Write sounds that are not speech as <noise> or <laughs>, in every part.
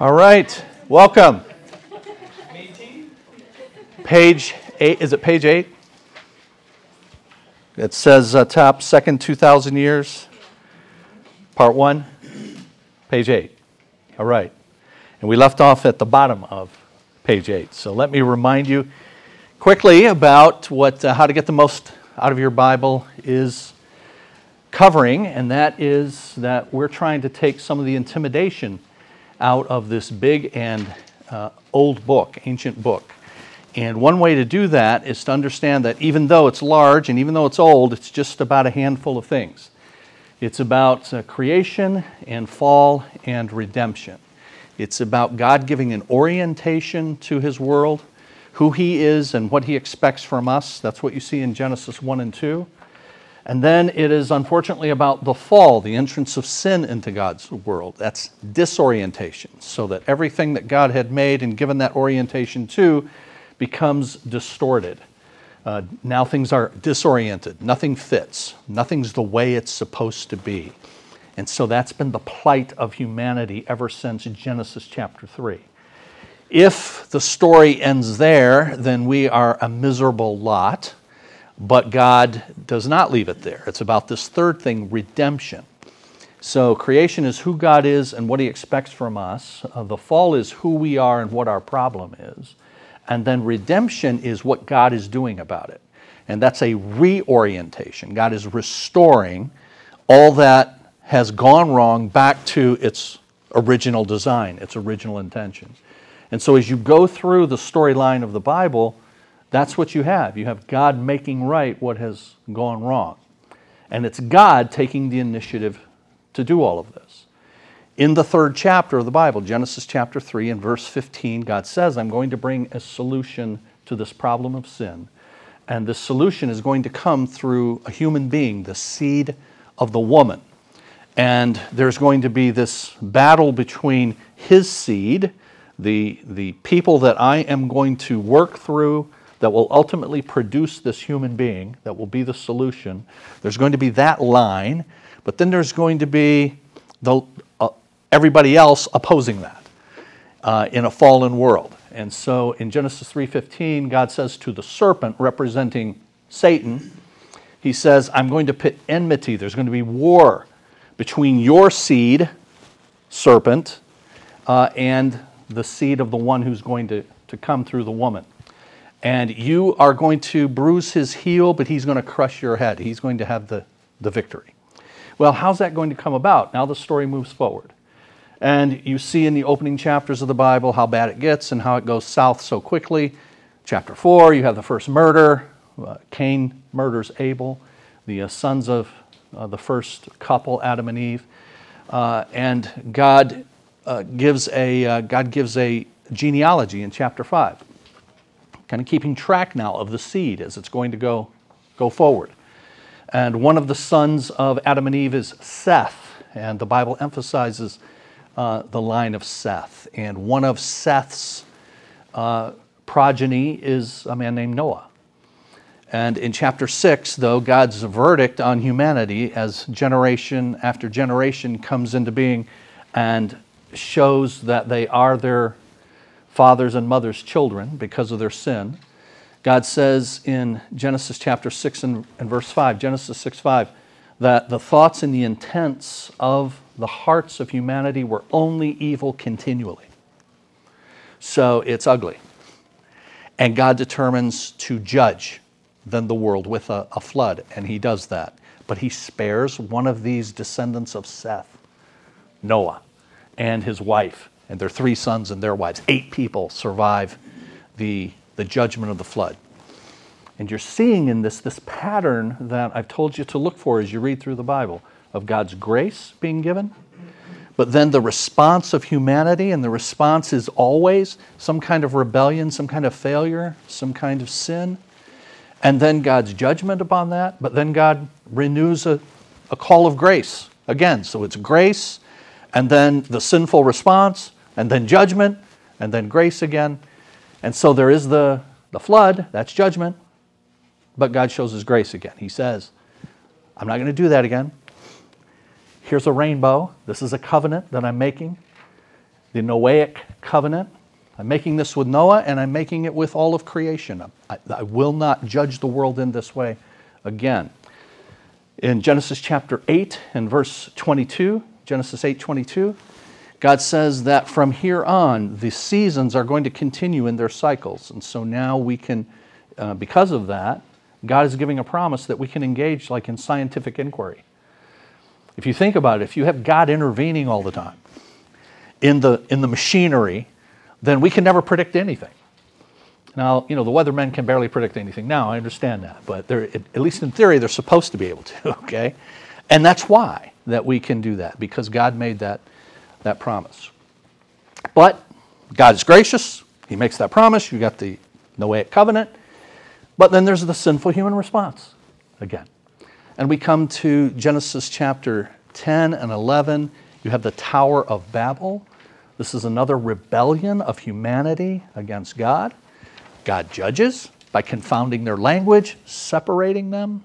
All right, welcome. Page eight, is it page eight? It says uh, top second 2,000 years, part one, page eight. All right. And we left off at the bottom of page eight. So let me remind you quickly about what, uh, how to get the most out of your Bible is covering, and that is that we're trying to take some of the intimidation out of this big and uh, old book, ancient book. And one way to do that is to understand that even though it's large and even though it's old, it's just about a handful of things. It's about uh, creation and fall and redemption. It's about God giving an orientation to His world, who He is and what He expects from us. That's what you see in Genesis 1 and 2. And then it is unfortunately about the fall, the entrance of sin into God's world. That's disorientation, so that everything that God had made and given that orientation to becomes distorted. Uh, now things are disoriented. Nothing fits. Nothing's the way it's supposed to be. And so that's been the plight of humanity ever since Genesis chapter 3. If the story ends there, then we are a miserable lot but God does not leave it there. It's about this third thing redemption. So, creation is who God is and what He expects from us. Uh, the fall is who we are and what our problem is. And then redemption is what God is doing about it. And that's a reorientation. God is restoring all that has gone wrong back to its original design, its original intention. And so, as you go through the storyline of the Bible, that's what you have. You have God making right what has gone wrong. And it's God taking the initiative to do all of this. In the third chapter of the Bible, Genesis chapter 3 and verse 15, God says, I'm going to bring a solution to this problem of sin. And this solution is going to come through a human being, the seed of the woman. And there's going to be this battle between his seed, the, the people that I am going to work through that will ultimately produce this human being that will be the solution. There's going to be that line, but then there's going to be the, uh, everybody else opposing that uh, in a fallen world. And so in Genesis 3:15, God says to the serpent representing Satan, he says, "I'm going to put enmity. There's going to be war between your seed, serpent, uh, and the seed of the one who's going to, to come through the woman." and you are going to bruise his heel, but he's going to crush your head. He's going to have the, the victory. Well, how's that going to come about? Now the story moves forward. And you see in the opening chapters of the Bible how bad it gets and how it goes south so quickly. Chapter 4, you have the first murder. Uh, Cain murders Abel, the uh, sons of uh, the first couple, Adam and Eve. Uh, and God, uh, gives a, uh, God gives a genealogy in chapter 5 kind of keeping track now of the seed as it's going to go, go forward. And one of the sons of Adam and Eve is Seth, and the Bible emphasizes uh, the line of Seth. And one of Seth's progeny is a man named Noah. And in chapter 6, though, God's verdict on humanity as generation after generation comes into being and shows that they are their fathers and mothers' children because of their sin. God says in Genesis chapter 6 and, and verse 5, Genesis 6 5, that the thoughts and the intents of the hearts of humanity were only evil continually. So it's ugly. And God determines to judge then the world with a, a, flood, and he does that. But he spares one of these descendants of Seth, Noah, and his wife and their three sons and their wives. Eight people survive the, the judgment of the flood. And you're seeing in this this pattern that I've told you to look for as you read through the Bible of God's grace being given, but then the response of humanity, and the response is always some kind of rebellion, some kind of failure, some kind of sin, and then God's judgment upon that, but then God renews a, a call of grace again. So it's grace, and then the sinful response, and then judgment, and then grace again. And so there is the, the flood, that's judgment, but God shows his grace again. He says, I'm not going to do that again. Here's a rainbow. This is a covenant that I'm making, the Noahic covenant. I'm making this with Noah and I'm making it with all of creation. I, I, will not judge the world in this way again. In Genesis chapter 8 and verse 22, Genesis 8 22, God says that from here on, the seasons are going to continue in their cycles. And so now we can, uh, because of that, God is giving a promise that we can engage like in scientific inquiry. If you think about it, if you have God intervening all the time in the, in the machinery, then we can never predict anything. Now, you know, the weathermen can barely predict anything now, I understand that, but they're, at least in theory, they're supposed to be able to, <laughs> okay? And that's why that we can do that, because God made that, that promise. But God is gracious, He makes that promise, you got the Noahic covenant, but then there's the sinful human response again. And we come to Genesis chapter 10 and 11. You have the Tower of Babel. This is another rebellion of humanity against God. God judges by confounding their language, separating them.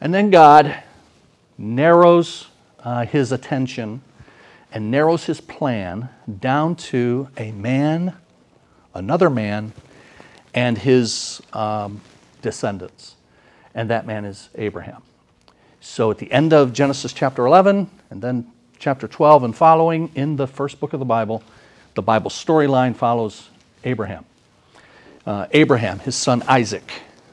And then God narrows uh, his attention and narrows his plan down to a man, another man, and his um, descendants. And that man is Abraham. So at the end of Genesis chapter 11 and then chapter 12 and following in the first book of the Bible, the Bible storyline follows Abraham. Uh, Abraham, his son Isaac,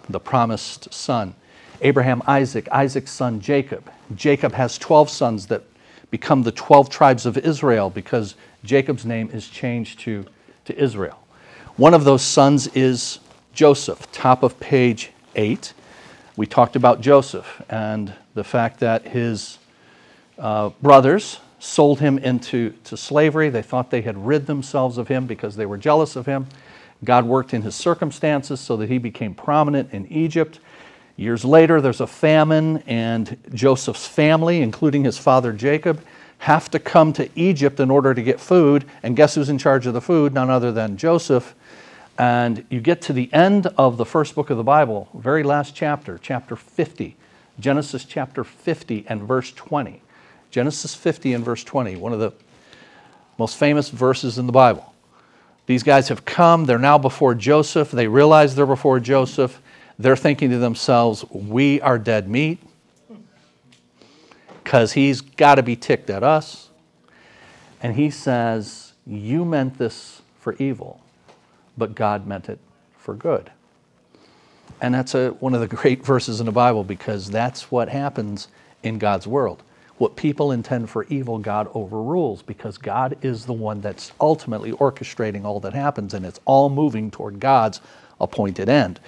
the promised son. Abraham, Isaac, Isaac's son Jacob. Jacob has 12 sons that become the 12 tribes of Israel because Jacob's name is changed to, to Israel. One of those sons is Joseph, top of page 8. We talked about Joseph and the fact that his uh, brothers sold him into to slavery. They thought they had rid themselves of him because they were jealous of him. God worked in his circumstances so that he became prominent in Egypt. Years later, there's a famine, and Joseph's family, including his father Jacob, have to come to Egypt in order to get food. And guess who's in charge of the food? None other than Joseph. And you get to the end of the first book of the Bible, very last chapter, chapter 50, Genesis chapter 50 and verse 20. Genesis 50 and verse 20, one of the most famous verses in the Bible. These guys have come, they're now before Joseph. They realize they're before Joseph. They're thinking to themselves, We are dead meat because he's got to be ticked at us. And he says, You meant this for evil but God meant it for good. And that's a, one of the great <laughs> verses in the Bible because that's what happens in God's world. What people intend for evil, God overrules because God is the one that's ultimately orchestrating all that happens and it's all moving toward God's appointed end.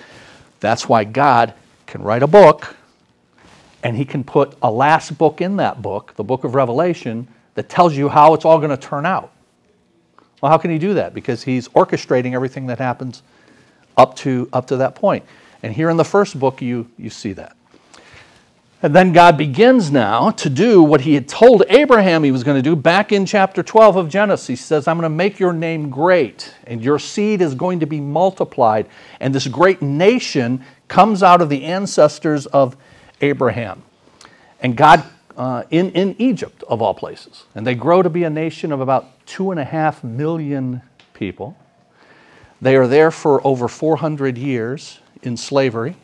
That's why God can write a book and he can put a last book in that book, the book of Revelation, that tells you how it's all going to turn out. Well, how can he do that? Because he's orchestrating everything that happens up to, up to that point. And here in the first book, you, you see that. And then God begins now to do what he had told Abraham he was going to do back in chapter 12 of Genesis. He says, I'm going to make your name great, and your seed is going to be multiplied. And this great nation comes out of the ancestors of Abraham. And God uh, in, in Egypt, of all places. And they grow to be a nation of about two and a half million people. They are there for over 400 years in slavery.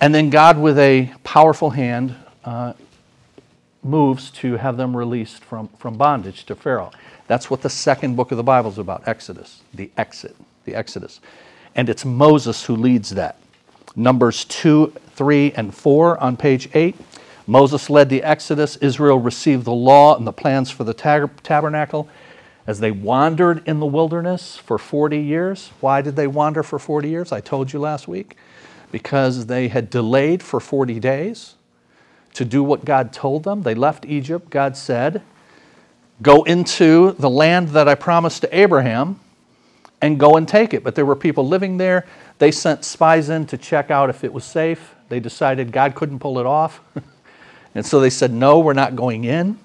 And then God, with a powerful hand, uh, moves to have them released from, from bondage to Pharaoh. That's what the second book of the Bible is about Exodus, the exit, the Exodus. And it's Moses who leads that. Numbers 2, 3, and 4 on page 8 Moses led the Exodus. Israel received the law and the plans for the tab- tabernacle as they wandered in the wilderness for 40 years. Why did they wander for 40 years? I told you last week. Because they had delayed for 40 days to do what God told them. They left Egypt. God said, Go into the land that I promised to Abraham and go and take it. But there were people living there. They sent spies in to check out if it was safe. They decided God couldn't pull it off. <laughs> And so they said, No, we're not going in.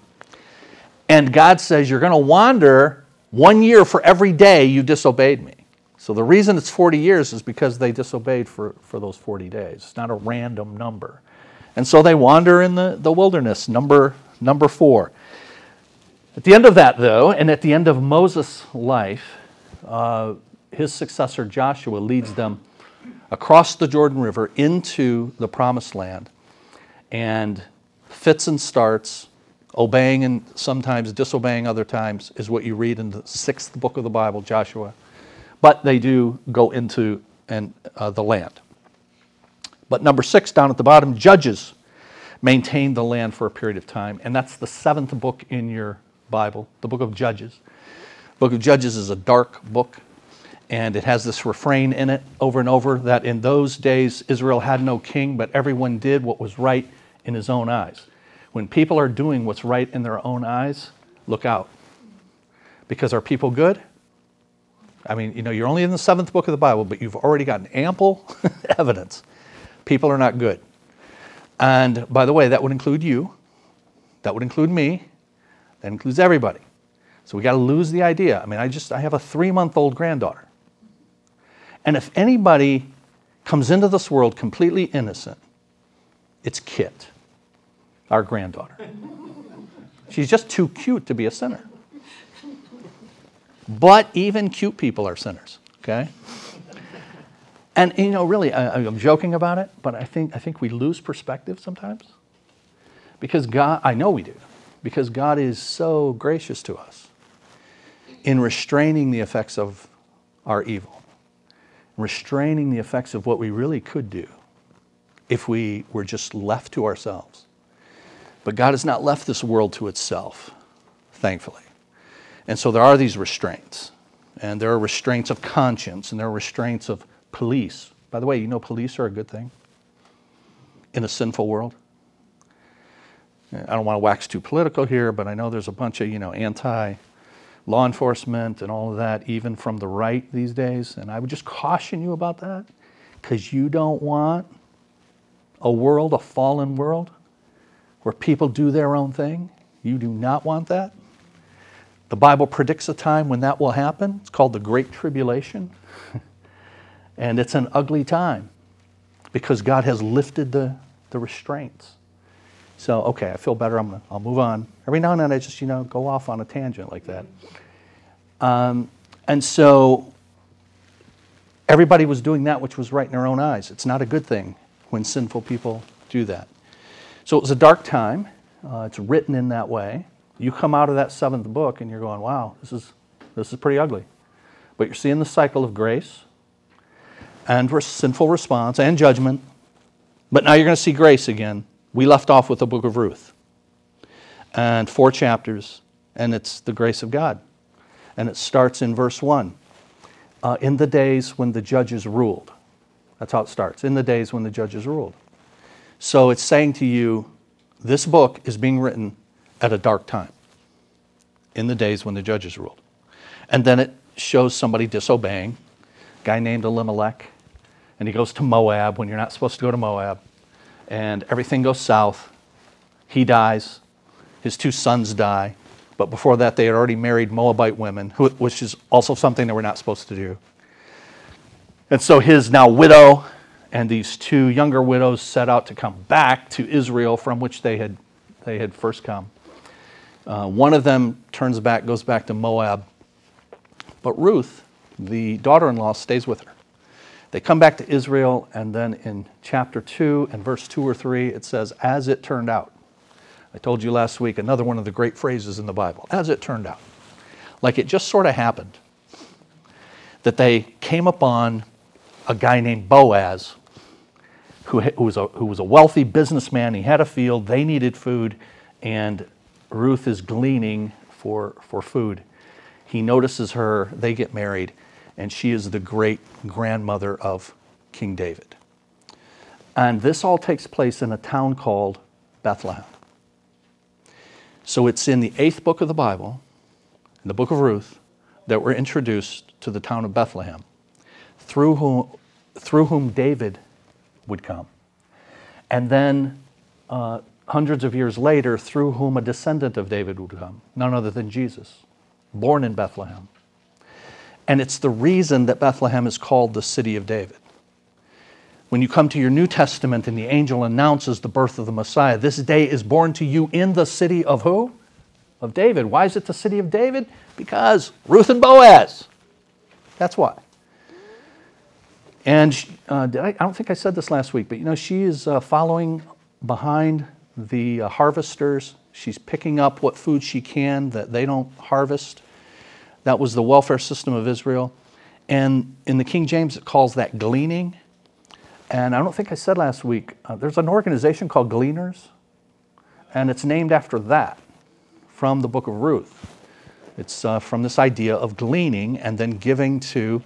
And God says, You're going to wander one year for every day you disobeyed me. So the reason it's 40 years is because they disobeyed for, for those 40 days. It's not a random number. And so they wander in the, the wilderness, number, number four. At the end of that, though, and at the end of Moses' life, uh, his successor Joshua leads them across the Jordan River into the promised land and fits and starts, obeying and sometimes disobeying other times, is what you read in the sixth book of the Bible, Joshua. But they do go into and, uh, the land. But number six, down at the bottom, Judges maintained the land for a period of time. And that's the seventh book in your Bible, the book of Judges. book of Judges is a dark book, and it has this refrain in it over and over that in those days Israel had no king, but everyone did what was right in his own eyes. When people are doing what's right in their own eyes, look out. Because are people good? I mean, you know, you're only in the seventh book of the Bible, but you've already gotten ample <laughs> evidence. People are not good. And by the way, that would include you, that would include me, that includes everybody. So we got to lose the idea. I mean, I just I have a 3-month-old granddaughter. And if anybody comes into this world completely innocent, it's Kit, our granddaughter. <laughs> She's just too cute to be a sinner. But even cute people are sinners, okay? And you know, really, I, am joking about it, but I think, I think we lose perspective sometimes. Because God, I know we do, because God is so gracious to us in restraining the effects of our evil, restraining the effects of what we really could do if we were just left to ourselves. But God has not left this world to itself, thankfully. And so there are these restraints. And there are restraints of conscience, and there are restraints of police. By the way, you know police are a good thing in a sinful world. I don't want to wax too political here, but I know there's a bunch of, you know, anti law enforcement and all of that, even from the right these days. And I would just caution you about that because you don't want a world, a fallen world, where people do their own thing. You do not want that. The Bible predicts a time when that will happen. It's called the Great Tribulation. <laughs> and it's an ugly time because God has lifted the, the restraints. So, okay, I feel better. I'm gonna, I'll move on. Every now and then I just, you know, go off on a tangent like that. Um, and so everybody was doing that which was right in their own eyes. It's not a good thing when sinful people do that. So it was a dark time. Uh, it's written in that way. You come out of that seventh book and you're going, wow, this is, this is pretty ugly. But you're seeing the cycle of grace and sinful response and judgment. But now you're going to see grace again. We left off with the book of Ruth and four chapters, and it's the grace of God. And it starts in verse 1 uh, in the days when the judges ruled. That's how it starts, in the days when the judges ruled. So it's saying to you, this book is being written at a dark time in the days when the judges ruled. And then it shows somebody disobeying, a guy named Elimelech, and he goes to Moab when you're not supposed to go to Moab, and everything goes south. He dies, his two sons die, but before that, they had already married Moabite women, which is also something that we're not supposed to do. And so his now widow and these two younger widows set out to come back to Israel from which they had, they had first come. Uh, one of them turns back, goes back to Moab, but Ruth, the daughter in law, stays with her. They come back to Israel, and then in chapter 2 and verse 2 or 3, it says, As it turned out. I told you last week another one of the great phrases in the Bible, as it turned out. Like it just sort of happened that they came upon a guy named Boaz who, who, was a, who was a wealthy businessman. He had a field, they needed food, and Ruth is gleaning for, for food. He notices her, they get married, and she is the great grandmother of King David. And this all takes place in a town called Bethlehem. So it's in the eighth book of the Bible, in the book of Ruth, that we're introduced to the town of Bethlehem, through whom, through whom David would come. And then uh, hundreds of years later through whom a descendant of David would come, none other than Jesus, born in Bethlehem. And it's the reason that Bethlehem is called the city of David. When you come to your New Testament and the angel announces the birth of the Messiah, this day is born to you in the city of who? Of David. Why is it the city of David? Because Ruth and Boaz. That's why. And uh, I, I, don't think I said this last week, but you know, she is uh, following behind the uh, harvesters. She's picking up what food she can that they don't harvest. That was the welfare system of Israel. And in the King James, it calls that gleaning. And I don't think I said last week, uh, there's an organization called Gleaners, and it's named after that from the book of Ruth. It's uh, from this idea of gleaning and then giving to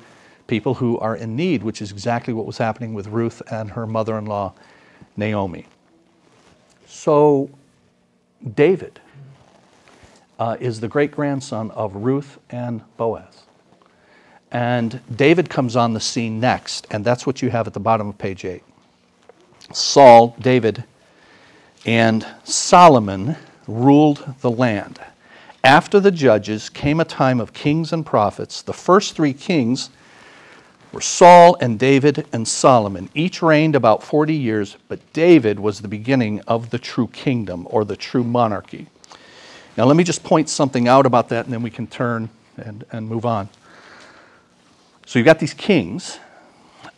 people who are in need, which is exactly what was happening with Ruth and her mother in law, Naomi. So, David uh, is the great grandson of Ruth and Boaz. And David comes on the scene next, and that's what you have at the bottom of page 8. Saul, David, and Solomon ruled the land. After the judges came a time of kings and prophets. The first three kings were Saul and David and Solomon. Each reigned about 40 years, but David was the beginning of the true kingdom or the true monarchy. Now, let me just point something out about that, and then we can turn and, and move on. So you've got these kings,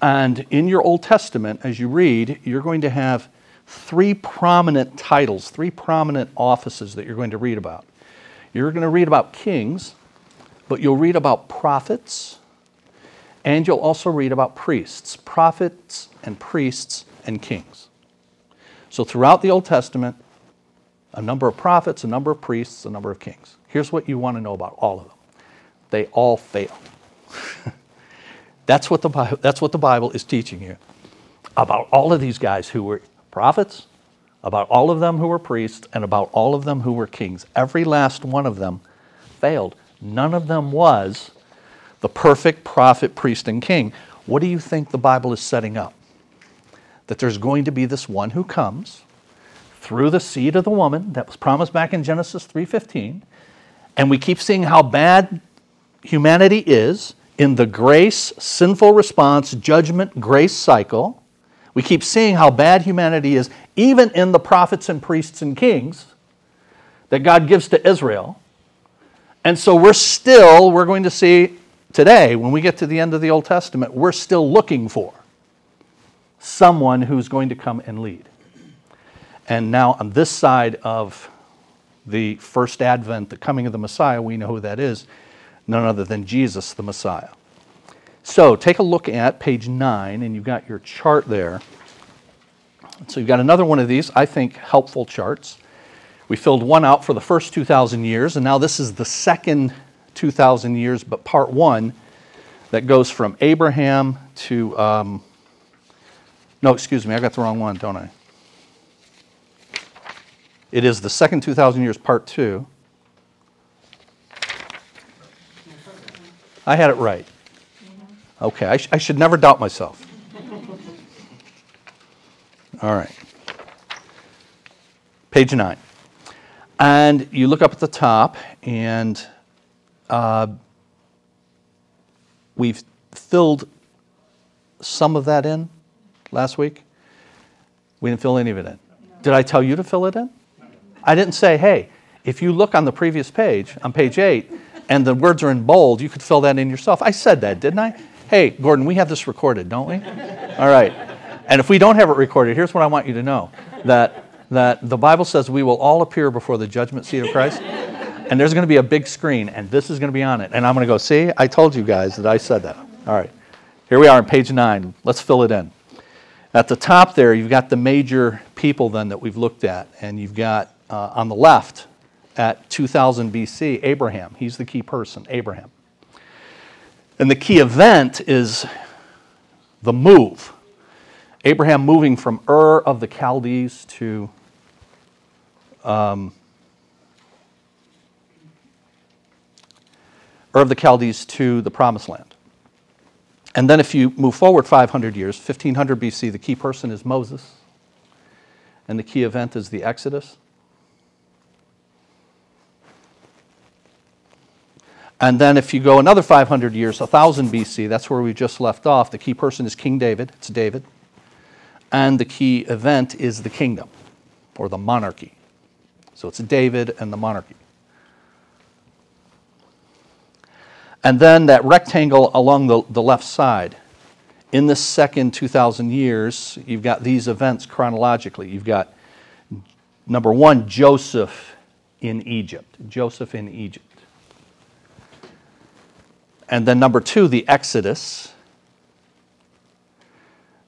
and in your Old Testament, as you read, you're going to have three prominent titles, three prominent offices that you're going to read about. You're going to read about kings, but you'll read about prophets, and you'll also read about priests, prophets and priests and kings. So throughout the Old Testament, a number of prophets, a number of priests, a number of kings. Here's what you want to know about all of them they all fail. <laughs> That's what the that's what the Bible is teaching you about all of these guys who were prophets, about all of them who were priests, and about all of them who were kings. Every last one of them failed. None of them was the perfect prophet, priest, and king. What do you think the Bible is setting up? That there's going to be this one who comes through the seed of the woman that was promised back in Genesis 3:15, and we keep seeing how bad humanity is in the grace, sinful response, judgment, grace cycle. We keep seeing how bad humanity is, even in the prophets and priests and kings that God gives to Israel. And so we're still, we're going to see today, when we get to the end of the Old Testament, we're still looking for someone who's going to come and lead. And now, on this side of the first advent, the coming of the Messiah, we know who that is none other than Jesus, the Messiah. So take a look at page 9, and you've got your chart there. So you've got another one of these, I think, helpful charts. We filled one out for the first 2,000 years, and now this is the second 2,000 years, but part one that goes from Abraham to, um, no, excuse me, I got the wrong one, don't I? It is the second 2,000 years, part two. I had it right. Okay, I, sh- I should never doubt myself. All right. Page nine. And you look up at the top, and uh, we've filled some of that in last week. We didn't fill any of it in. Did I tell you to fill it in? I didn't say, hey, if you look on the previous page, on page eight, and the words are in bold, you could fill that in yourself. I said that, didn't I? Hey, Gordon, we have this recorded, don't we? All right. And if we don't have it recorded, here's what I want you to know that, that the Bible says we will all appear before the judgment seat of Christ. And there's going to be a big screen, and this is going to be on it. And I'm going to go, see, I told you guys that I said that. All right. Here we are on page nine. Let's fill it in. At the top there, you've got the major people then that we've looked at. And you've got uh, on the left, at 2000 BC, Abraham. He's the key person, Abraham. And the key event is the move. Abraham moving from Ur of the Chaldees to um, Of the Chaldees to the Promised Land. And then if you move forward 500 years, 1500 BC, the key person is Moses. and the key event is the Exodus. And then if you go another 500 years, 1000 BC, that's where we just left off. The key person is King David. It's David. And the key event is the kingdom or the monarchy. So it's David and the monarchy. And then that rectangle along the, the left side, in the second 2,000 years, you've got these events chronologically. You've got number one, Joseph in Egypt. Joseph in Egypt. And then number two, the Exodus.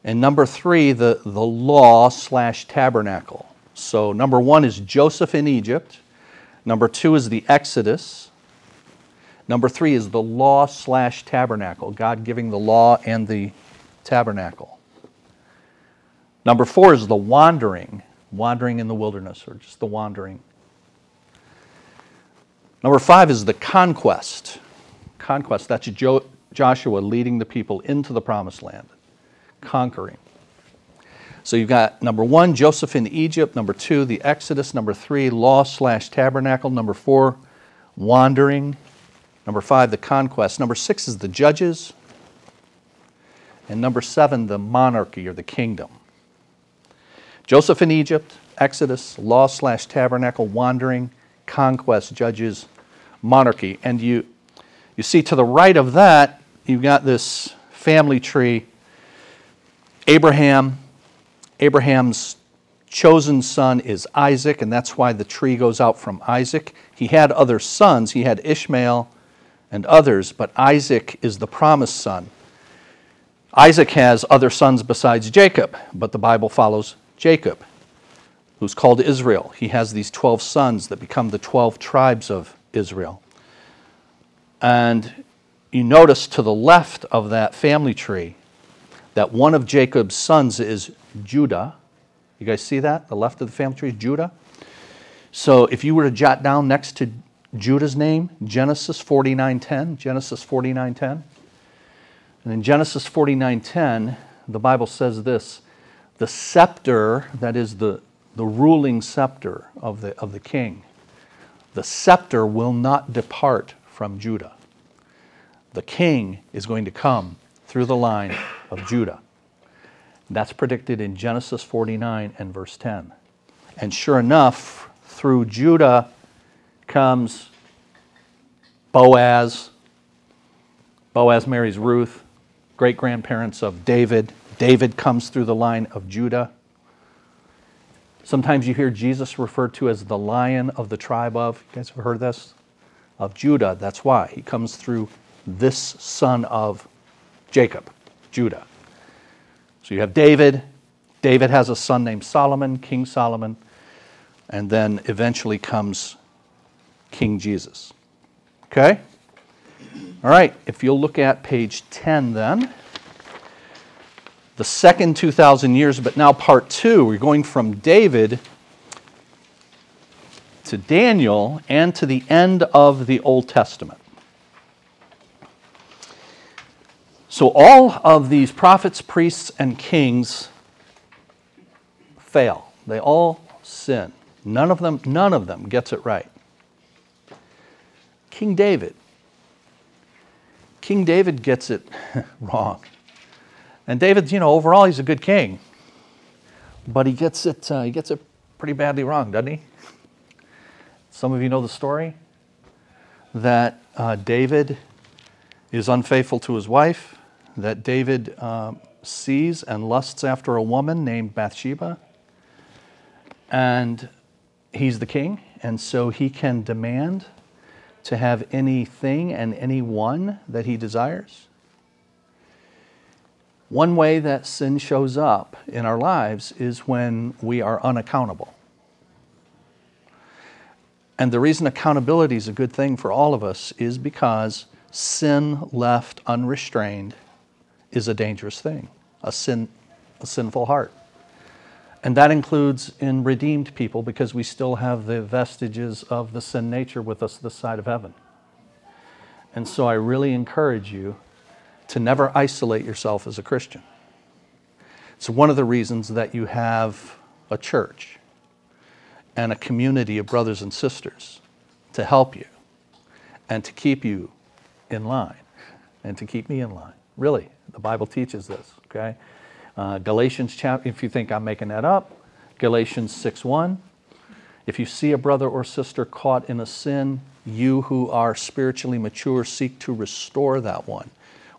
And number three, the, the law slash tabernacle. So number one is Joseph in Egypt. Number two is the Exodus. Number three is the law slash tabernacle, God giving the law and the tabernacle. Number four is the wandering, wandering in the wilderness, or just the wandering. Number five is the conquest. Conquest, that's jo- Joshua leading the people into the promised land, conquering. So you've got number one, Joseph in Egypt. Number two, the Exodus. Number three, law slash tabernacle. Number four, wandering. Number five, the conquest. Number six is the judges. And number seven, the monarchy or the kingdom. Joseph in Egypt, Exodus, law slash tabernacle, wandering, conquest, judges, monarchy. And you, you see to the right of that, you've got this family tree Abraham, Abraham's chosen son is Isaac, and that's why the tree goes out from Isaac. He had other sons, he had Ishmael and others, but Isaac is the promised son. Isaac has other sons besides Jacob, but the Bible follows Jacob, who's called Israel. He has these 12 sons that become the 12 tribes of Israel. And you notice to the left of that family tree that one of Jacob's sons is Judah. You guys see that? The left of the family tree is Judah. So if you were to jot down next to Judah's name, Genesis 49:10, Genesis 49:10. And in Genesis 49:10, the Bible says this, the scepter, that is the, the ruling scepter of the, of the king, the scepter will not depart from Judah. The king is going to come through the line of Judah. That's predicted in Genesis 49 and verse 10. And sure enough, through Judah comes Boaz. Boaz marries Ruth, great grandparents of David. David comes through the line of Judah. Sometimes you hear Jesus referred to as the lion of the tribe of, you guys have heard this? Of Judah. That's why. He comes through this son of Jacob, Judah. So you have David. David has a son named Solomon, King Solomon. And then eventually comes King Jesus. Okay? All right, if you'll look at page 10 then. The second 2,000 years, but now part two. We're going from David to Daniel and to the end of the Old Testament. So all of these prophets, priests, and kings fail. They all sin. None of them, none of them gets it right. King David. King David gets it <laughs> wrong. And David, you know, overall he's a good king. But he gets it uh, he gets it pretty badly wrong, doesn't he? Some of you know the story that uh, David is unfaithful to his wife that David uh, sees and lusts after a woman named Bathsheba. And he's the king, and so he can demand to have anything and anyone that he desires. One way that sin shows up in our lives is when we are unaccountable. And the reason accountability is a good thing for all of us is because sin left unrestrained is a dangerous thing, a, sin, a sinful heart. And that includes in redeemed people because we still have the vestiges of the sin nature with us this side of heaven. And so I really encourage you to never isolate yourself as a Christian. It's one of the reasons that you have a church and a community of brothers and sisters to help you and to keep you in line and to keep me in line. Really, the Bible teaches this, okay? Uh, Galatians chapter, if you think I'm making that up, Galatians 6 1. If you see a brother or sister caught in a sin, you who are spiritually mature seek to restore that one.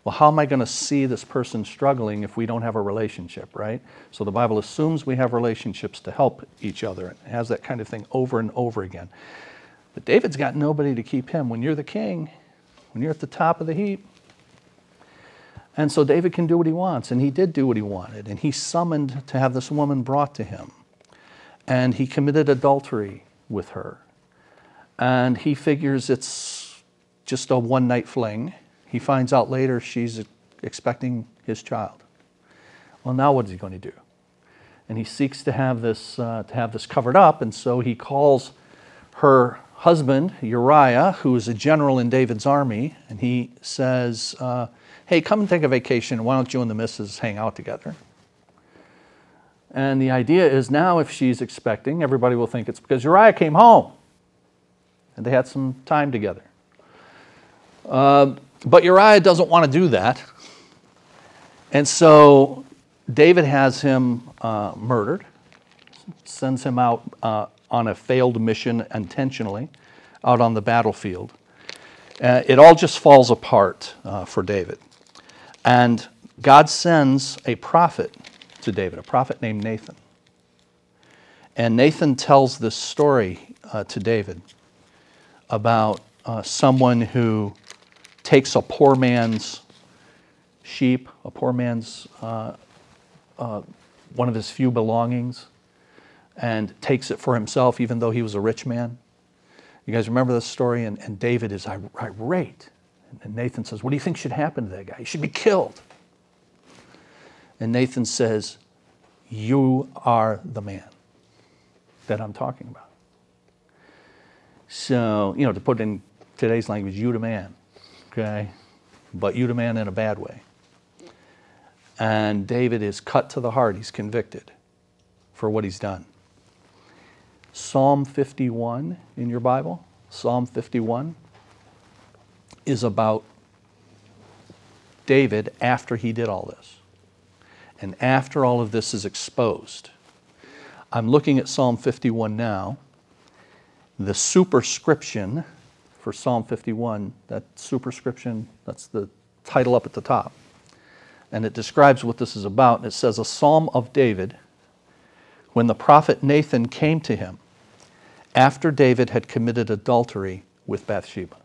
Well, how am I going to see this person struggling if we don't have a relationship, right? So the Bible assumes we have relationships to help each other. It has that kind of thing over and over again. But David's got nobody to keep him. When you're the king, when you're at the top of the heap, and so David can do what he wants, and he did do what he wanted, and he summoned to have this woman brought to him. And he committed adultery with her. And he figures it's just a one night fling. He finds out later she's expecting his child. Well, now what is he going to do? And he seeks to have this, uh, to have this covered up, and so he calls her husband, Uriah, who is a general in David's army, and he says, uh, hey, come and take a vacation. Why don't you and the missus hang out together? And the idea is now, if she's expecting, everybody will think it's because Uriah came home and they had some time together. Uh, but Uriah doesn't want to do that. And so David has him uh, murdered, sends him out uh, on a failed mission intentionally out on the battlefield. Uh, it all just falls apart uh, for David. And God sends a prophet to David, a prophet named Nathan. And Nathan tells this story uh, to David about uh, someone who takes a poor man's sheep, a poor man's, uh, uh one of his few belongings, and takes it for himself, even though he was a rich man. You guys remember this story? And, and David is irate and Nathan says, What do you think should happen to that guy? He should be killed. And Nathan says, You are the man that I'm talking about. So, you know, to put it in today's language, you the man, okay? But you the man in a bad way. And David is cut to the heart. He's convicted for what he's done. Psalm 51 in your Bible, Psalm 51 is about David after he did all this. And after all of this is exposed. I'm looking at Psalm 51 now. The superscription for Psalm 51, that superscription, that's the title up at the top. And it describes what this is about. It says, A psalm of David when the prophet Nathan came to him after David had committed adultery with Bathsheba.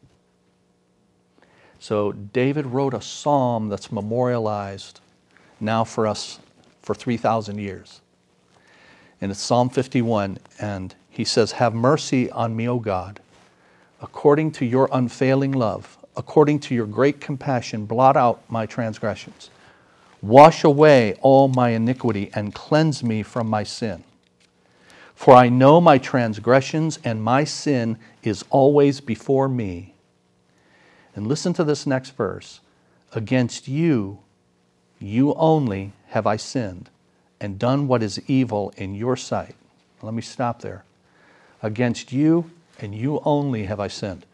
So David wrote a psalm that's memorialized now for us for 3,000 years. And it's Psalm 51, and he says, Have mercy on me, O God, according to your unfailing love, according to your great compassion, blot out my transgressions. Wash away all my iniquity and cleanse me from my sin. For I know my transgressions and my sin is always before me. And listen to this next verse Against you, you only have I sinned and done what is evil in your sight. Let me stop there. Against you and you only have I sinned.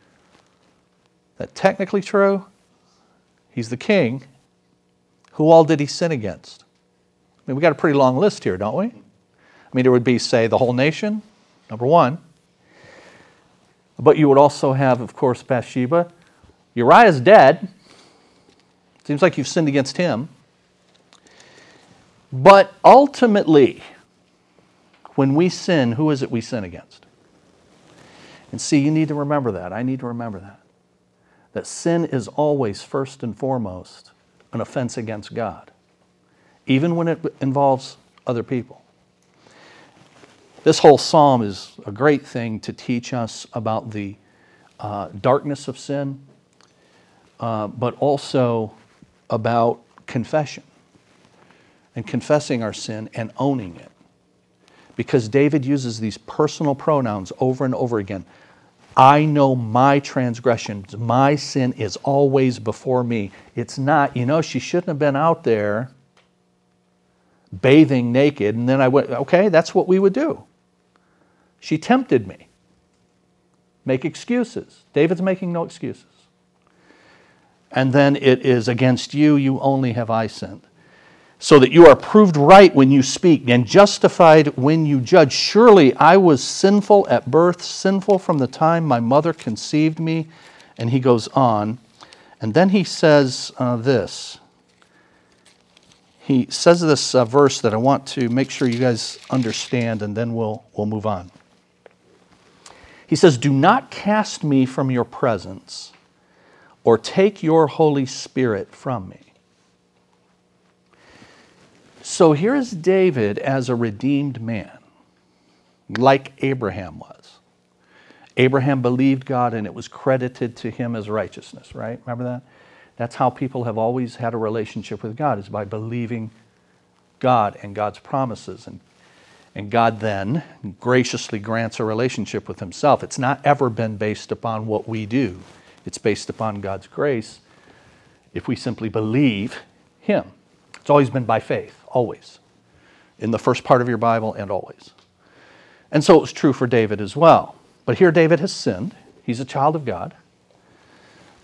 That technically true? He's the king. Who all did he sin against? I mean, we got a pretty long list here, don't we? I mean, it would be, say, the whole nation, number one. But you would also have, of course, Bathsheba. Uriah's dead. Seems like you've sinned against him. But ultimately, when we sin, who is it we sin against? And see, you need to remember that. I need to remember that. That sin is always, first and foremost, an offense against God, even when it involves other people. This whole psalm is a great thing to teach us about the uh, darkness of sin, uh, but also about confession and confessing our sin and owning it. Because David uses these personal pronouns over and over again. I know my transgressions, my sin is always before me. It's not, you know, she shouldn't have been out there bathing naked. And then I went, okay, that's what we would do. She tempted me. Make excuses. David's making no excuses. And then it is against you, you only have I sinned. So that you are proved right when you speak and justified when you judge. Surely I was sinful at birth, sinful from the time my mother conceived me. And he goes on. And then he says uh, this. He says this uh, verse that I want to make sure you guys understand, and then we'll, we'll move on. He says, Do not cast me from your presence or take your Holy Spirit from me. So here's David as a redeemed man, like Abraham was. Abraham believed God and it was credited to him as righteousness, right? Remember that? That's how people have always had a relationship with God, is by believing God and God's promises. And, and God then graciously grants a relationship with Himself. It's not ever been based upon what we do, it's based upon God's grace if we simply believe Him. It's always been by faith, always. In the first part of your Bible and always. And so it was true for David as well. But here David has sinned. He's a child of God.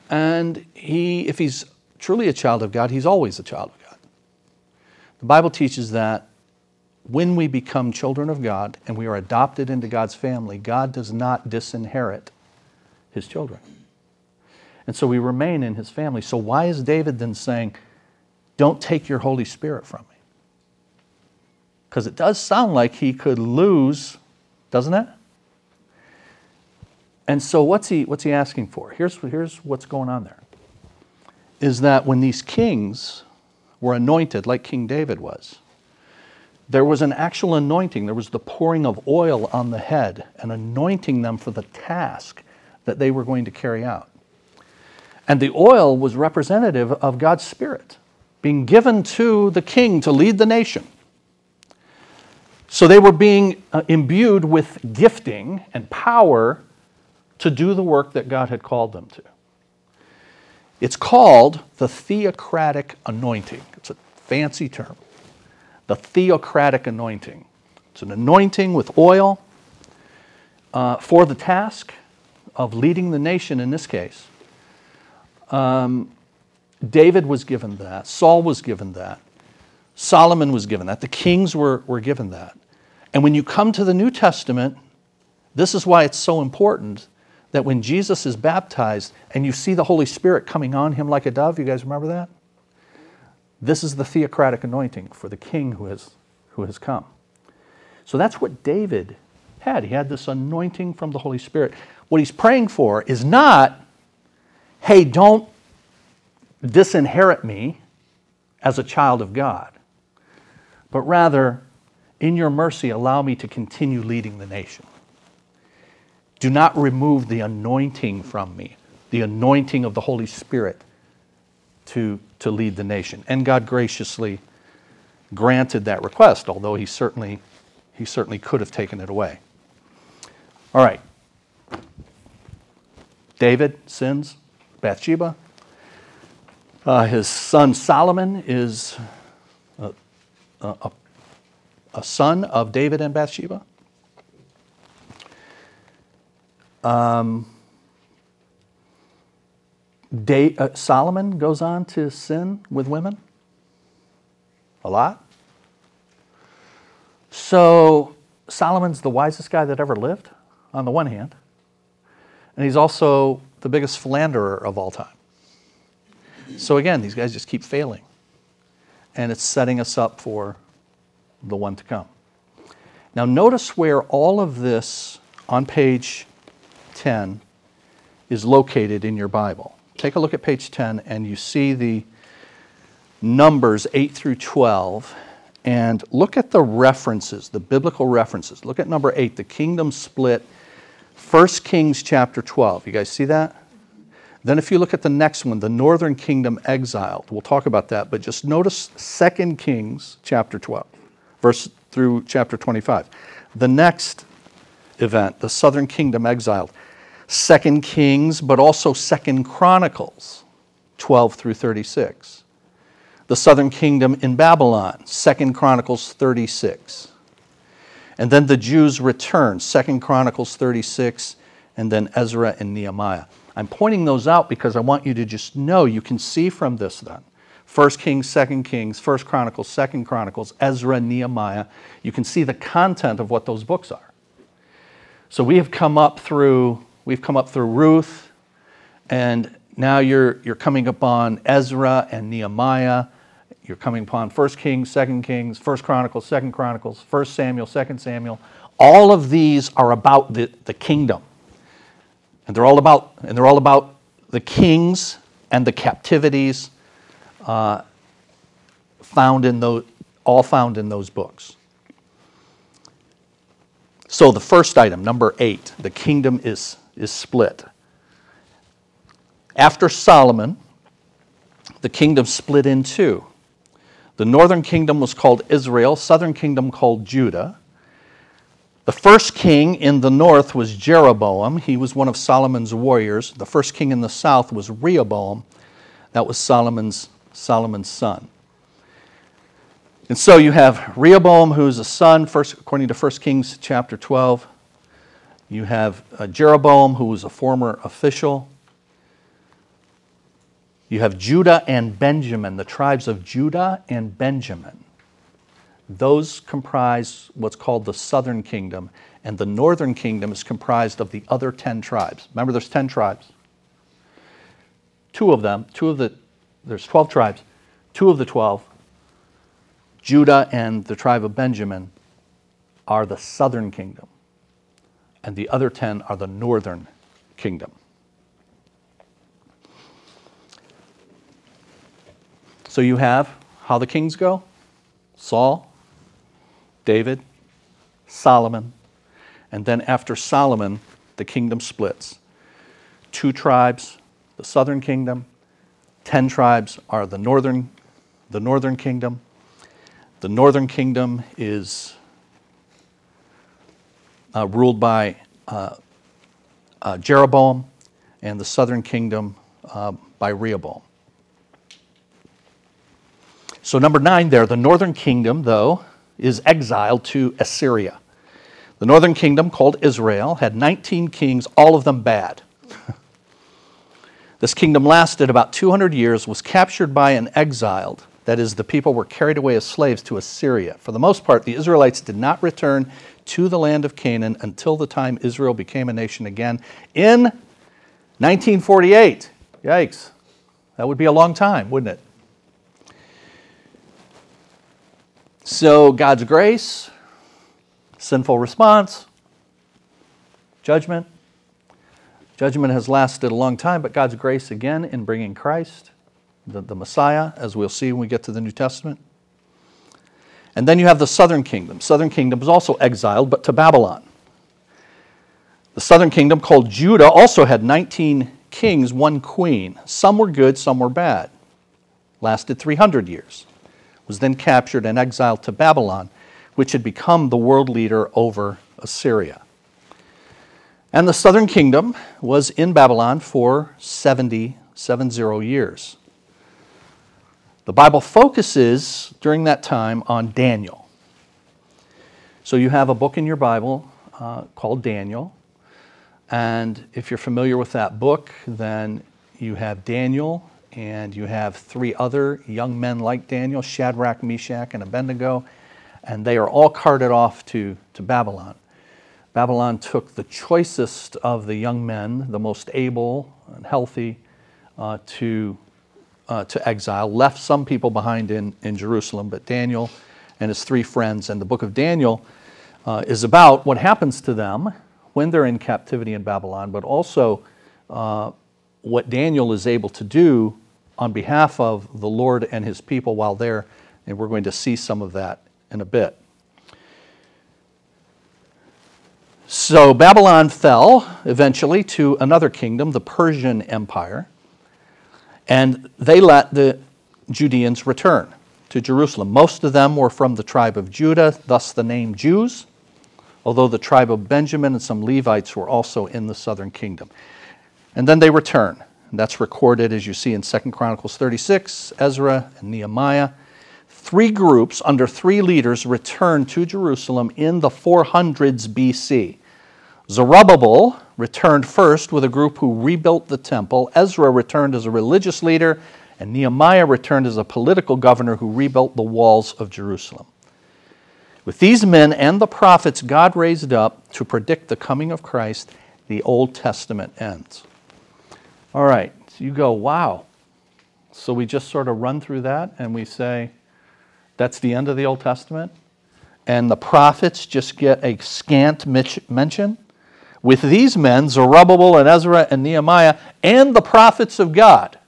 And he, if he's truly a child of God, he's always a child of God. The Bible teaches that when we become children of God and we are adopted into God's family, God does not disinherit his children. And so we remain in his family. So why is David then saying, Don't take your Holy Spirit from me? Because it does sound like he could lose, doesn't it? And so what's he, what's he asking for? Here's, here's what's going on there. Is that when these kings were anointed, like King David was, there was an actual anointing. There was the pouring of oil on the head and anointing them for the task that they were going to carry out. And the oil was representative of God's Spirit being given to the king to lead the nation. So they were being uh, imbued with gifting and power to do the work that God had called them to. It's called the theocratic anointing. It's a fancy term. The theocratic anointing. It's an anointing with oil uh, for the task of leading the nation in this case. Um, David was given that, Saul was given that, Solomon was given that, the kings were, were given that. And when you come to the New Testament, this is why it's so important that when Jesus is baptized and you see the Holy Spirit coming on him like a dove, you guys remember that? This is the theocratic anointing for the king who has, who has come. So that's what David had. He had this anointing from the Holy Spirit. What he's praying for is not, hey, don't disinherit me as a child of God, but rather, in your mercy, allow me to continue leading the nation. Do not remove the anointing from me, the anointing of the Holy Spirit to, to lead the nation. And God graciously granted that request, although he certainly, he certainly could have taken it away. All right. David sins, Bathsheba. Uh, his son Solomon is a, a, a son of David and Bathsheba. Um, Day, uh, Solomon goes on to sin with women a lot. So Solomon's the wisest guy that ever lived, on the one hand, and he's also the biggest philanderer of all time. So again, these guys just keep failing, and it's setting us up for the one to come. Now, notice where all of this on page 10 is located in your Bible. Take a look at page 10 and you see the numbers 8 through 12 and look at the references, the biblical references. Look at number 8, the kingdom split, 1 Kings chapter 12. You guys see that? Then if you look at the next one, the northern kingdom exiled. We'll talk about that, but just notice 2 Kings chapter 12, verse through chapter 25. The next event, the southern kingdom exiled. Second Kings, but also Second Chronicles 12 through 36. the southern kingdom in Babylon, 2 Chronicles 36. And then the Jews return, Second Chronicles 36, and then Ezra and Nehemiah. I'm pointing those out because I want you to just know you can see from this then. 1 Kings, 2 Kings, 1 Chronicles, 2 Chronicles, Ezra, Nehemiah. You can see the content of what those books are. So we have come up through we've come up through Ruth, and now you're you're coming upon Ezra and Nehemiah. You're coming upon 1 Kings, 2 Kings, 1 Chronicles, 2 Chronicles, 1 Samuel, 2 Samuel. All of these are about the, the kingdom. And they're all about and they're all about the kings and the captivities uh, found in those all found in those books. So the first item, number eight, the kingdom is, is split. After Solomon, the kingdom split in two. The northern kingdom was called Israel, southern kingdom called Judah. The first king in the north was Jeroboam. He was one of Solomon's warriors. The first king in the south was Rehoboam. That was Solomon's, Solomon's son. And so you have Rehoboam, who's a son, first, according to 1 Kings chapter 12. You have uh, Jeroboam, who was a former official. You have Judah and Benjamin, the tribes of Judah and Benjamin. Those comprise what's called the southern kingdom, and the northern kingdom is comprised of the other 10 tribes. Remember, there's 10 tribes. Two of them, two of the, there's 12 tribes. Two of the 12 Judah and the tribe of Benjamin are the southern kingdom, and the other 10 are the northern kingdom. So you have how the kings go Saul, David, Solomon, and then after Solomon, the kingdom splits. Two tribes, the southern kingdom, ten tribes are the northern, the northern kingdom, the northern kingdom is uh, ruled by uh, uh, Jeroboam, and the southern kingdom uh, by Rehoboam. So, number nine there, the northern kingdom, though, is exiled to Assyria. The northern kingdom, called Israel, had 19 kings, all of them bad. <laughs> this kingdom lasted about 200 years, was captured by and exiled that is, the people were carried away as slaves to Assyria. For the most part, the Israelites did not return to the land of Canaan until the time Israel became a nation again in 1948. Yikes. That would be a long time, wouldn't it? So, God's grace, sinful response, judgment. Judgment has lasted a long time, but God's grace again in bringing Christ the, the Messiah, as we'll see when we get to the New Testament. And then you have the southern kingdom. Southern kingdom was also exiled, but to Babylon. The southern kingdom, called Judah, also had 19 kings, one queen. Some were good, some were bad. Lasted 300 years. Was then captured and exiled to Babylon, which had become the world leader over Assyria. And the southern kingdom was in Babylon for 70, 70 years. The Bible focuses during that time on Daniel. So you have a book in your Bible uh, called Daniel. And if you're familiar with that book, then you have Daniel and you have three other young men like Daniel Shadrach, Meshach, and Abednego. And they are all carted off to, to Babylon. Babylon took the choicest of the young men, the most able and healthy, uh, to uh, to exile, left some people behind in, in Jerusalem, but Daniel and his three friends. And the book of Daniel uh, is about what happens to them when they're in captivity in Babylon, but also uh, what Daniel is able to do on behalf of the Lord and his people while there. And we're going to see some of that in a bit. So Babylon fell eventually to another kingdom, the Persian Empire. And they let the Judeans return to Jerusalem. Most of them were from the tribe of Judah, thus the name Jews, although the tribe of Benjamin and some Levites were also in the southern kingdom. And then they return. That's recorded, as you see in 2 Chronicles 36, Ezra, and Nehemiah. Three groups under three leaders returned to Jerusalem in the 400s BC. Zerubbabel returned first with a group who rebuilt the temple. Ezra returned as a religious leader, and Nehemiah returned as a political governor who rebuilt the walls of Jerusalem. With these men and the prophets God raised up to predict the coming of Christ, the Old Testament ends. All right, so you go, wow. So we just sort of run through that and we say, that's the end of the Old Testament? And the prophets just get a scant mention? With these men, Zerubbabel and Ezra and Nehemiah, and the prophets of God.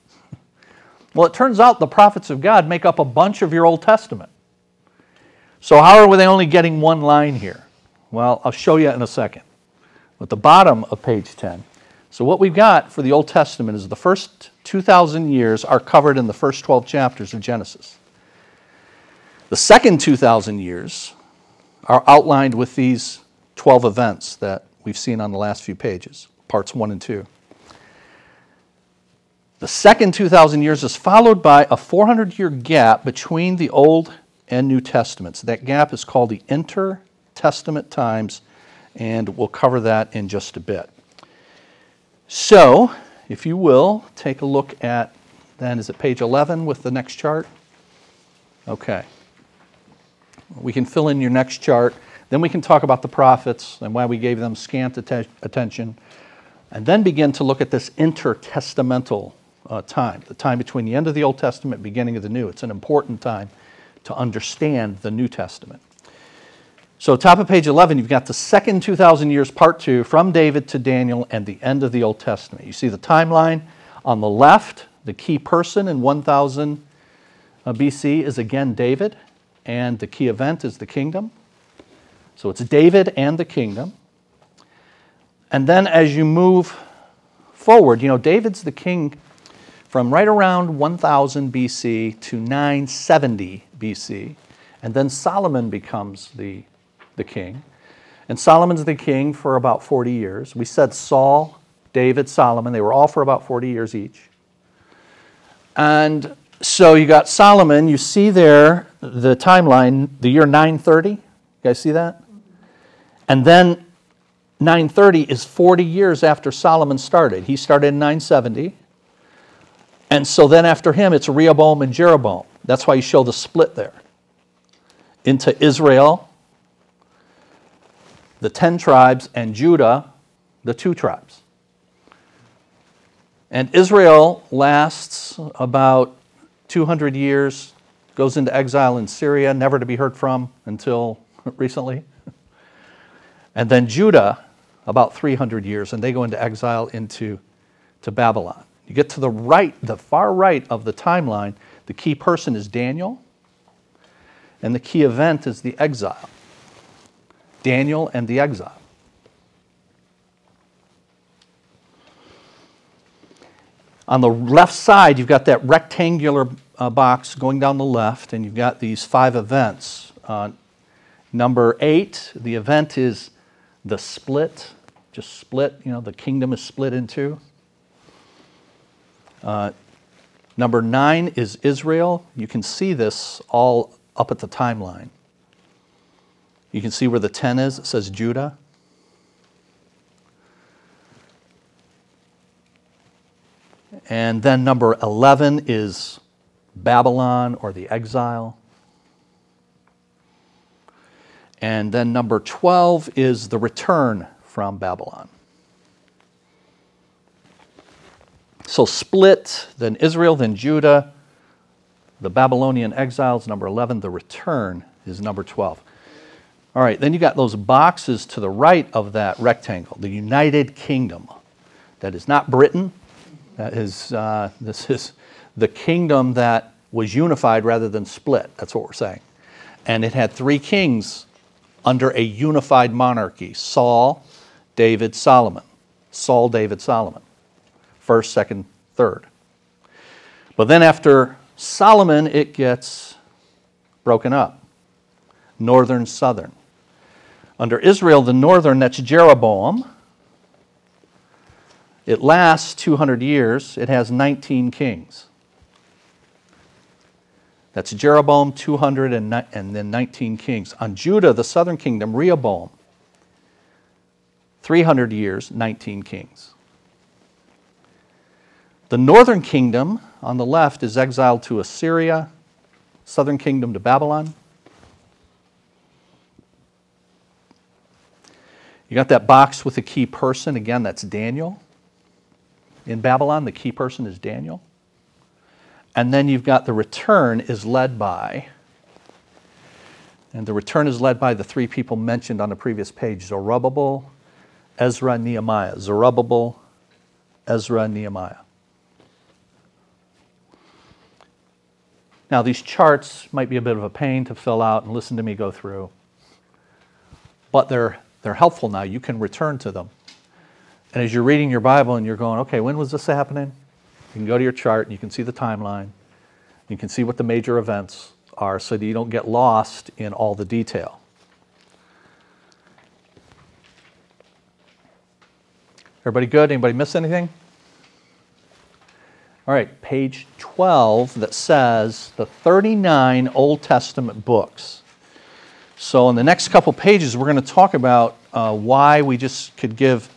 Well, it turns out the prophets of God make up a bunch of your Old Testament. So, how are they only getting one line here? Well, I'll show you in a second. At the bottom of page 10. So, what we've got for the Old Testament is the first 2,000 years are covered in the first 12 chapters of Genesis. The second 2,000 years are outlined with these 12 events that we've seen on the last few pages, parts 1 and 2. The second 2,000 years is followed by a 400 year gap between the Old and New Testaments. That gap is called the intertestament times, and we'll cover that in just a bit. So, if you will, take a look at then, is it page 11 with the next chart? Okay. We can fill in your next chart. Then we can talk about the prophets and why we gave them scant att- attention. And then begin to look at this intertestamental uh, time, the time between the end of the Old Testament, beginning of the New. It's an important time to understand the New Testament. So, top of page 11, you've got the second 2,000 years, part two, from David to Daniel and the end of the Old Testament. You see the timeline on the left, the key person in 1000 uh, BC is again David, and the key event is the kingdom. So, it's David and the kingdom. And then as you move forward, you know, David's the king from right around 1000 BC to 970 BC. And then Solomon becomes the, the king. And Solomon's the king for about 40 years. We said Saul, David, Solomon, they were all for about 40 years each. And so you got Solomon, you see there the timeline, the year 930. You guys see that? And then 930 is 40 years after Solomon started. He started in 970. And so then after him, it's Rehoboam and Jeroboam. That's why you show the split there into Israel, the 10 tribes, and Judah, the two tribes. And Israel lasts about 200 years, goes into exile in Syria, never to be heard from until <laughs> recently. And then Judah, about 300 years, and they go into exile into to Babylon. You get to the right, the far right of the timeline, the key person is Daniel, and the key event is the exile. Daniel and the exile. On the left side, you've got that rectangular uh, box going down the left, and you've got these five events. Uh, number eight, the event is the split, just split, you know, the kingdom is split in two. Uh, number nine is Israel. You can see this all up at the timeline. You can see where the 10 is. It says Judah. And then number 11 is Babylon or the exile. And then number 12 is the return from Babylon. So split, then Israel, then Judah. The Babylonian exiles, number 11. The return is number 12. All right, then you got those boxes to the right of that rectangle, the United Kingdom. That is not Britain. That is, uh, this is the kingdom that was unified rather than split. That's what we're saying. And it had three kings under a unified monarchy Saul, David, Solomon. Saul, David, Solomon first, second, third. But then after Solomon, it gets broken up northern, southern. Under Israel, the northern, that's Jeroboam. It lasts 200 years. It has 19 kings. That's Jeroboam, 200, and, and then 19 kings. On Judah, the southern kingdom, Rehoboam, 300 years, 19 kings. The northern kingdom on the left is exiled to Assyria, southern kingdom to Babylon. You got that box with the key person. Again, that's Daniel. In Babylon, the key person is Daniel. And then you've got the return is led by, and the return is led by the three people mentioned on the previous page Zerubbabel, Ezra, Nehemiah. Zerubbabel, Ezra, Nehemiah. Now, these charts might be a bit of a pain to fill out and listen to me go through, but they're, they're helpful now. You can return to them. And as you're reading your Bible and you're going, okay, when was this happening? You can go to your chart and you can see the timeline. You can see what the major events are so that you don't get lost in all the detail. Everybody good? Anybody miss anything? All right, page 12 that says the 39 Old Testament books. So, in the next couple pages, we're going to talk about uh, why we just could give,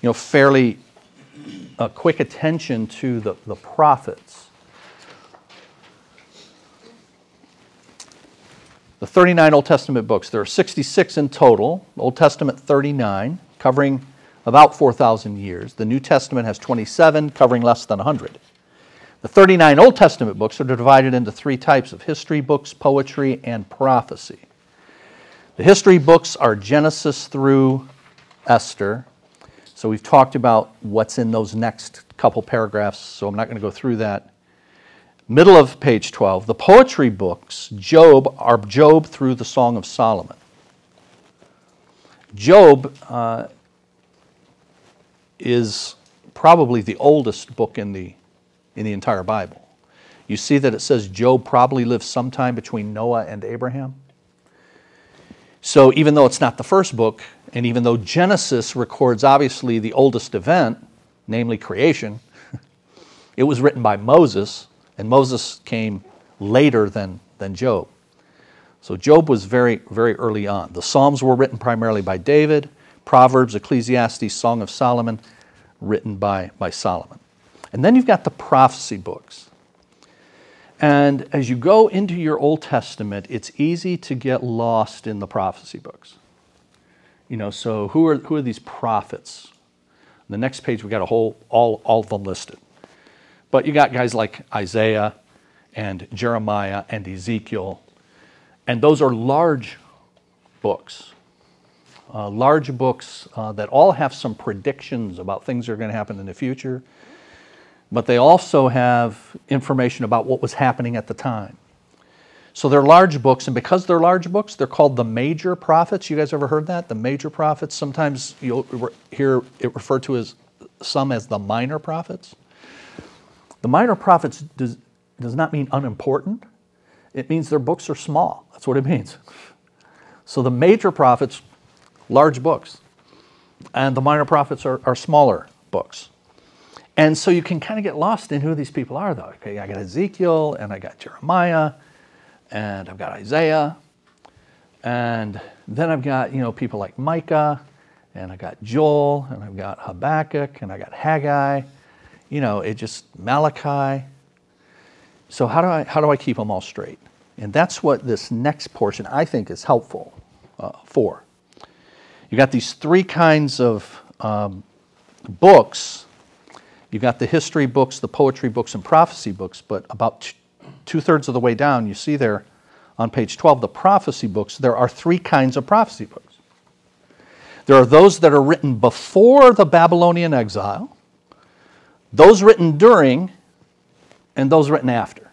you know, fairly uh, quick attention to the, the prophets. The 39 Old Testament books. There are 66 in total, Old Testament 39, covering about 4,000 years. The New Testament has 27, covering less than 100. The 39 Old Testament books are divided into three types of history books, poetry, and prophecy. The history books are Genesis through Esther. So we've talked about what's in those next couple paragraphs, so I'm not going to go through that. Middle of page 12, the poetry books, Job, are Job through the Song of Solomon. Job uh, is probably the oldest book in the in the entire Bible. You see that it says Job probably lived sometime between Noah and Abraham. So even though it's not the first book, and even though Genesis records obviously the oldest event, namely creation, <laughs> it was written by Moses, and Moses came later than, than Job. So Job was very, very early on. The Psalms were written primarily by David, Proverbs, Ecclesiastes, Song of Solomon, written by, by Solomon. And then you've got the prophecy books. And as you go into your Old Testament, it's easy to get lost in the prophecy books. You know, so who are, who are these prophets? On the next page, we got a whole, all, all of them listed. But you got guys like Isaiah and Jeremiah and Ezekiel, and those are large books. Uh, large books uh, that all have some predictions about things that are going to happen in the future but they also have information about what was happening at the time. So they're large books, and because they're large books, they're called the major prophets. You guys ever heard that? The major prophets. Sometimes you'll hear it referred to as some as the minor prophets. The minor prophets does, does not mean unimportant. It means their books are small. That's what it means. So the major prophets, large books, and the minor prophets are, are smaller books. And so you can kind of get lost in who these people are, though. Okay, I got Ezekiel, and I got Jeremiah, and I've got Isaiah, and then I've got you know people like Micah, and I got Joel, and I've got Habakkuk, and I got Haggai. You know, it just Malachi. So how do I how do I keep them all straight? And that's what this next portion I think is helpful uh, for. You got these three kinds of um, books You've got the history books, the poetry books, and prophecy books, but about two thirds of the way down, you see there on page 12, the prophecy books, there are three kinds of prophecy books. There are those that are written before the Babylonian exile, those written during, and those written after.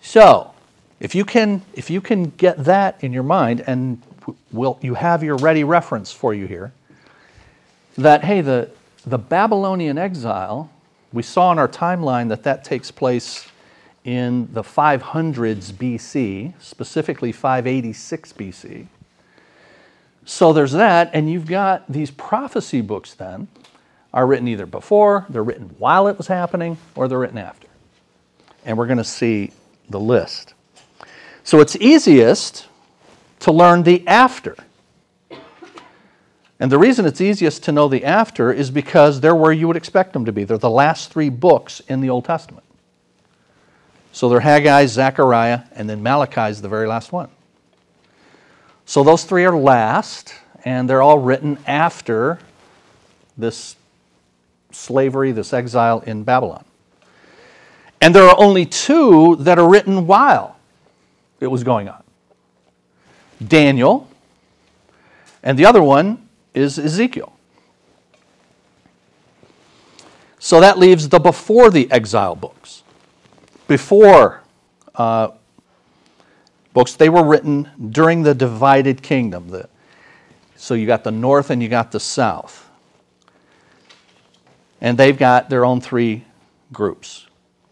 So, if you can, if you can get that in your mind, and we'll, you have your ready reference for you here, that, hey, the, the Babylonian exile, we saw in our timeline that that takes place in the 500s BC, specifically 586 BC. So there's that, and you've got these prophecy books then are written either before, they're written while it was happening, or they're written after. And we're going to see the list. So it's easiest to learn the after. And the reason it's easiest to know the after is because they're where you would expect them to be. They're the last three books in the Old Testament. So they're Haggai, Zechariah, and then Malachi is the very last one. So those three are last, and they're all written after this slavery, this exile in Babylon. And there are only two that are written while it was going on Daniel, and the other one is Ezekiel. So that leaves the before the exile books. Before uh, books, they were written during the divided kingdom. The, so you got the north and you got the south. And they've got their own three groups.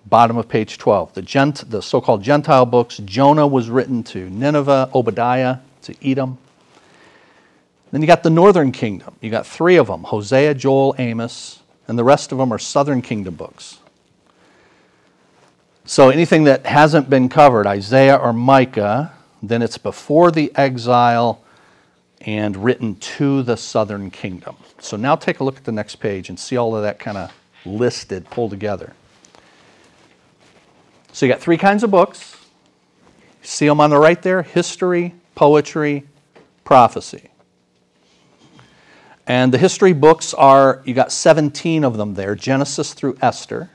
Bottom of page 12. The, gent, the so called Gentile books Jonah was written to Nineveh, Obadiah to Edom. Then you got the northern kingdom. You got three of them Hosea, Joel, Amos, and the rest of them are southern kingdom books. So anything that hasn't been covered, Isaiah or Micah, then it's before the exile and written to the southern kingdom. So now take a look at the next page and see all of that kind of listed, pulled together. So you got three kinds of books. See them on the right there history, poetry, prophecy. And the history books are, you got 17 of them there, Genesis through Esther.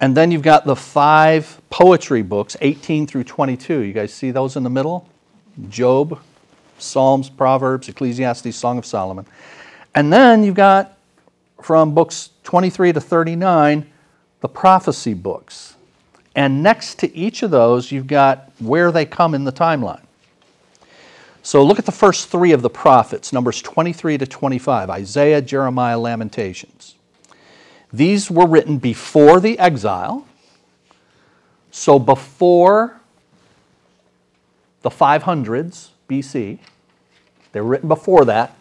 And then you've got the five poetry books, 18 through 22. You guys see those in the middle? Job, Psalms, Proverbs, Ecclesiastes, Song of Solomon. And then you've got from books 23 to 39, the prophecy books. And next to each of those, you've got where they come in the timeline. So look at the first three of the prophets, Numbers 23 to 25 Isaiah, Jeremiah, Lamentations. These were written before the exile, so before the 500s BC. They were written before that.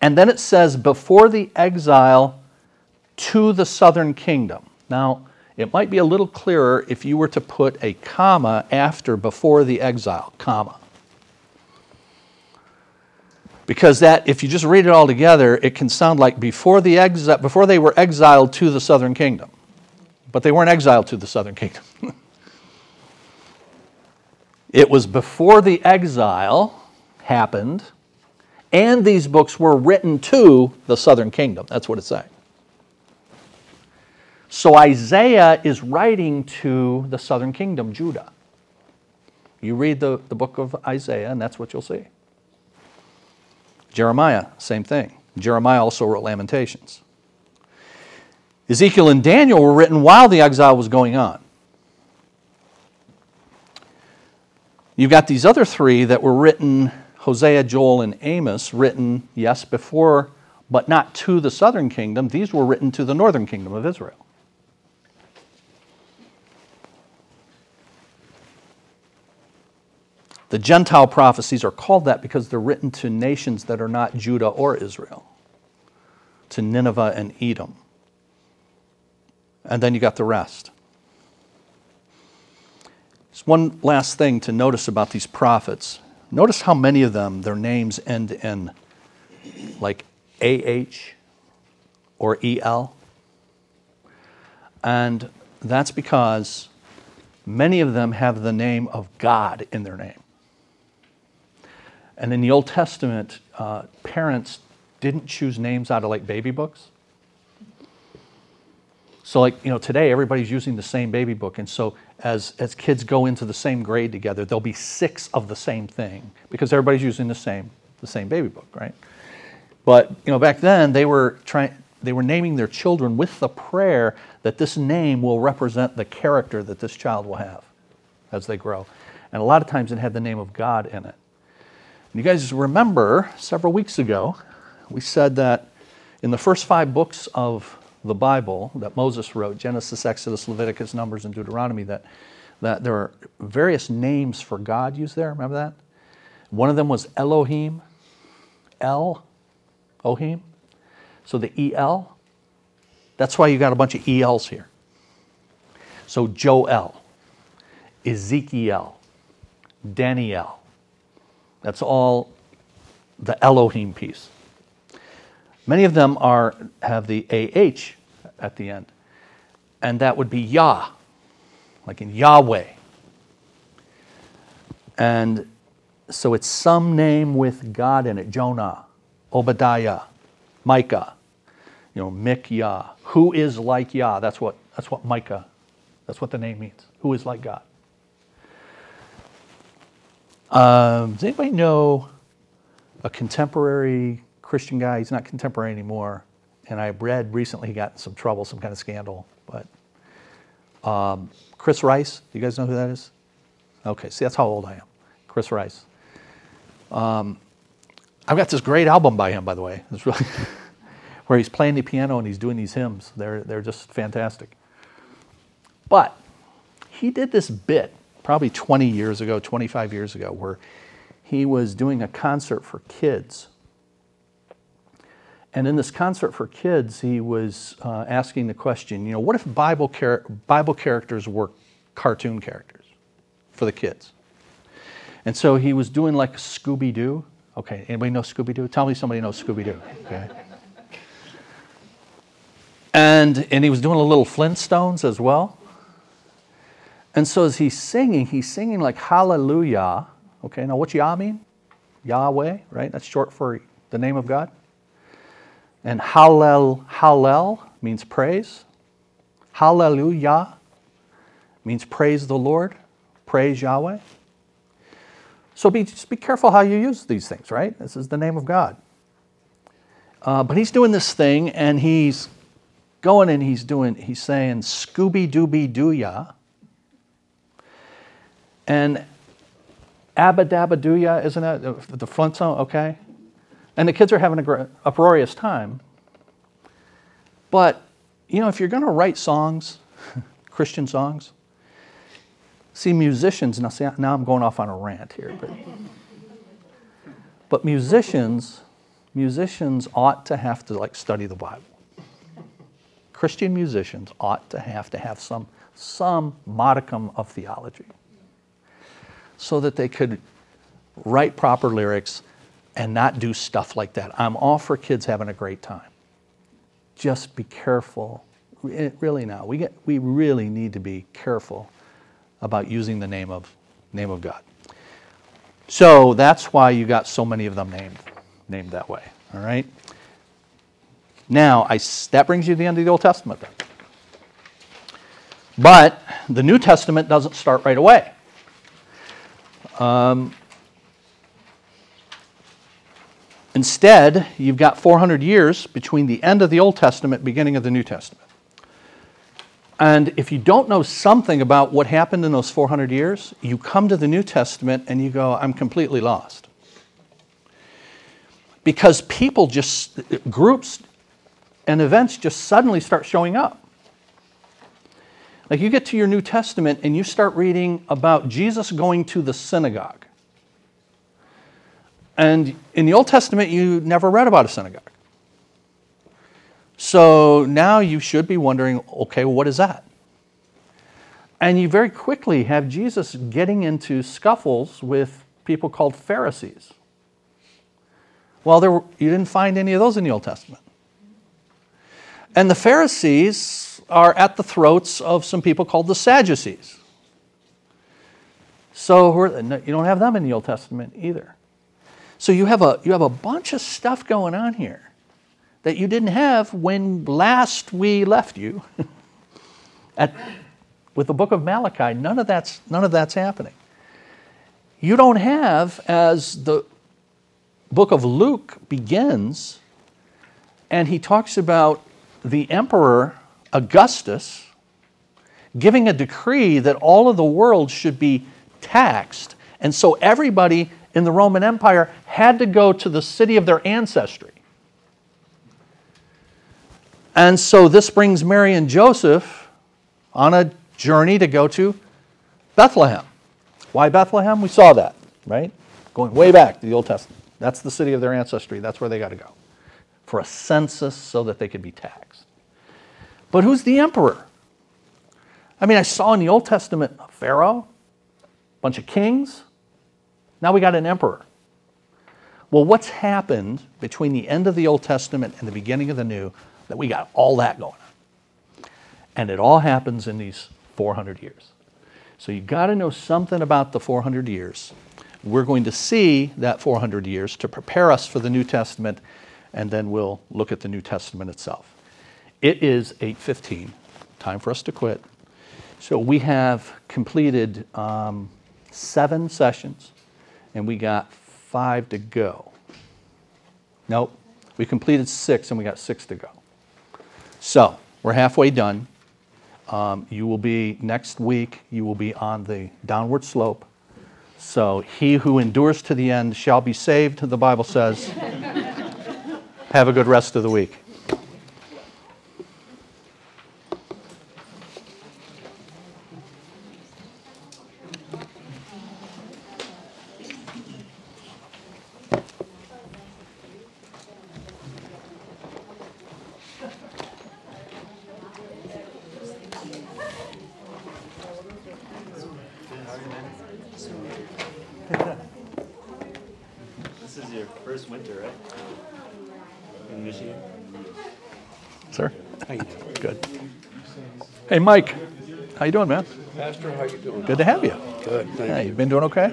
And then it says, before the exile to the southern kingdom. Now, it might be a little clearer if you were to put a comma after before the exile, comma. Because that, if you just read it all together, it can sound like before, the exi- before they were exiled to the southern kingdom. But they weren't exiled to the southern kingdom. <laughs> it was before the exile happened, and these books were written to the southern kingdom. That's what it's saying. So Isaiah is writing to the southern kingdom, Judah. You read the, the book of Isaiah, and that's what you'll see. Jeremiah, same thing. Jeremiah also wrote Lamentations. Ezekiel and Daniel were written while the exile was going on. You've got these other three that were written Hosea, Joel, and Amos, written, yes, before, but not to the southern kingdom. These were written to the northern kingdom of Israel. The Gentile prophecies are called that because they're written to nations that are not Judah or Israel, to Nineveh and Edom. And then you got the rest. There's one last thing to notice about these prophets. Notice how many of them, their names end in like AH or EL. And that's because many of them have the name of God in their name. And in the Old Testament, uh, parents didn't choose names out of like baby books. So, like, you know, today everybody's using the same baby book. And so, as, as kids go into the same grade together, there'll be six of the same thing because everybody's using the same, the same baby book, right? But, you know, back then they were trying, they were naming their children with the prayer that this name will represent the character that this child will have as they grow. And a lot of times it had the name of God in it. You guys remember several weeks ago, we said that in the first five books of the Bible that Moses wrote Genesis, Exodus, Leviticus, Numbers, and Deuteronomy that, that there are various names for God used there. Remember that? One of them was Elohim, El, Ohim. So the EL, that's why you got a bunch of ELs here. So Joel, Ezekiel, Daniel. That's all the Elohim piece. Many of them are have the AH at the end. And that would be Yah, like in Yahweh. And so it's some name with God in it Jonah, Obadiah, Micah, you know, Mikyah. Who is like Yah? That's what, that's what Micah, that's what the name means. Who is like God? Um, does anybody know a contemporary Christian guy? He's not contemporary anymore. And I read recently he got in some trouble, some kind of scandal. But um, Chris Rice, do you guys know who that is? Okay, see, that's how old I am. Chris Rice. Um, I've got this great album by him, by the way. It's really <laughs> where he's playing the piano and he's doing these hymns. They're, they're just fantastic. But he did this bit probably 20 years ago, 25 years ago, where he was doing a concert for kids. And in this concert for kids, he was uh, asking the question, you know, what if Bible, char- Bible characters were cartoon characters for the kids? And so he was doing like Scooby Doo. Okay, anybody know Scooby Doo? Tell me somebody knows Scooby Doo. Okay. And, and he was doing a little Flintstones as well. And so as he's singing, he's singing like hallelujah. Okay, now what's Yah mean? Yahweh, right? That's short for the name of God. And hallel, hallel means praise. Hallelujah means praise the Lord, praise Yahweh. So be, just be careful how you use these things, right? This is the name of God. Uh, but he's doing this thing and he's going and he's doing, he's saying, Scooby Dooby Doo ya. And Abba Dabba isn't it? The front song, okay? And the kids are having a uproarious time. But, you know, if you're going to write songs, <laughs> Christian songs, See, musicians, now, see, now I'm going off on a rant here, but, but musicians, musicians ought to have to like study the Bible. Christian musicians ought to have to have some, some modicum of theology so that they could write proper lyrics and not do stuff like that. I'm all for kids having a great time. Just be careful. Eh, really now, we, get, we really need to be careful about using the name of, name of God. So that's why you got so many of them named, named that way. All right? Now, I, that brings you to the end of the Old Testament then. But the New Testament doesn't start right away. Um, instead, you've got 400 years between the end of the Old Testament, beginning of the New Testament. And if you don't know something about what happened in those 400 years, you come to the New Testament and you go, I'm completely lost. Because people just, groups and events just suddenly start showing up. Like you get to your New Testament and you start reading about Jesus going to the synagogue. And in the Old Testament, you never read about a synagogue. So now you should be wondering okay, what is that? And you very quickly have Jesus getting into scuffles with people called Pharisees. Well, there were, you didn't find any of those in the Old Testament. And the Pharisees are at the throats of some people called the Sadducees. So you don't have them in the Old Testament either. So you have a, you have a bunch of stuff going on here that you didn't have when last we left you. <laughs> At, with the book of Malachi, none of that's, none of that's happening. You don't have, as the book of Luke begins, and he talks about the emperor Augustus giving a decree that all of the world should be taxed. And so everybody in the Roman Empire had to go to the city of their ancestry. And so this brings Mary and Joseph on a journey to go to Bethlehem. Why Bethlehem? We saw that, right? Going way back to the Old Testament. That's the city of their ancestry. That's where they got to go. for a census so that they could be taxed. But who's the emperor? I mean, I saw in the Old Testament a Pharaoh, a bunch of kings. Now we got an emperor. Well, what's happened between the end of the Old Testament and the beginning of the New that we got all that going on? And it all happens in these 400 years. So you've got to know something about the 400 years. We're going to see that 400 years to prepare us for the New Testament, and then we'll look at the New Testament itself. It is 8:15. Time for us to quit. So we have completed um, seven sessions, and we got five to go. Nope, we completed six, and we got six to go. So we're halfway done. Um, you will be next week. You will be on the downward slope. So he who endures to the end shall be saved. The Bible says. <laughs> Have a good rest of the week. This is your first winter, right? In Michigan? Sir, How you doing? good. Hey, Mike, how you doing, man? Pastor, how you doing? Good to have you. Good, thank you you. been doing okay?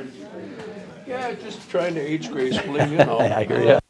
Yeah, just trying to age gracefully, you <laughs> know. I hear you.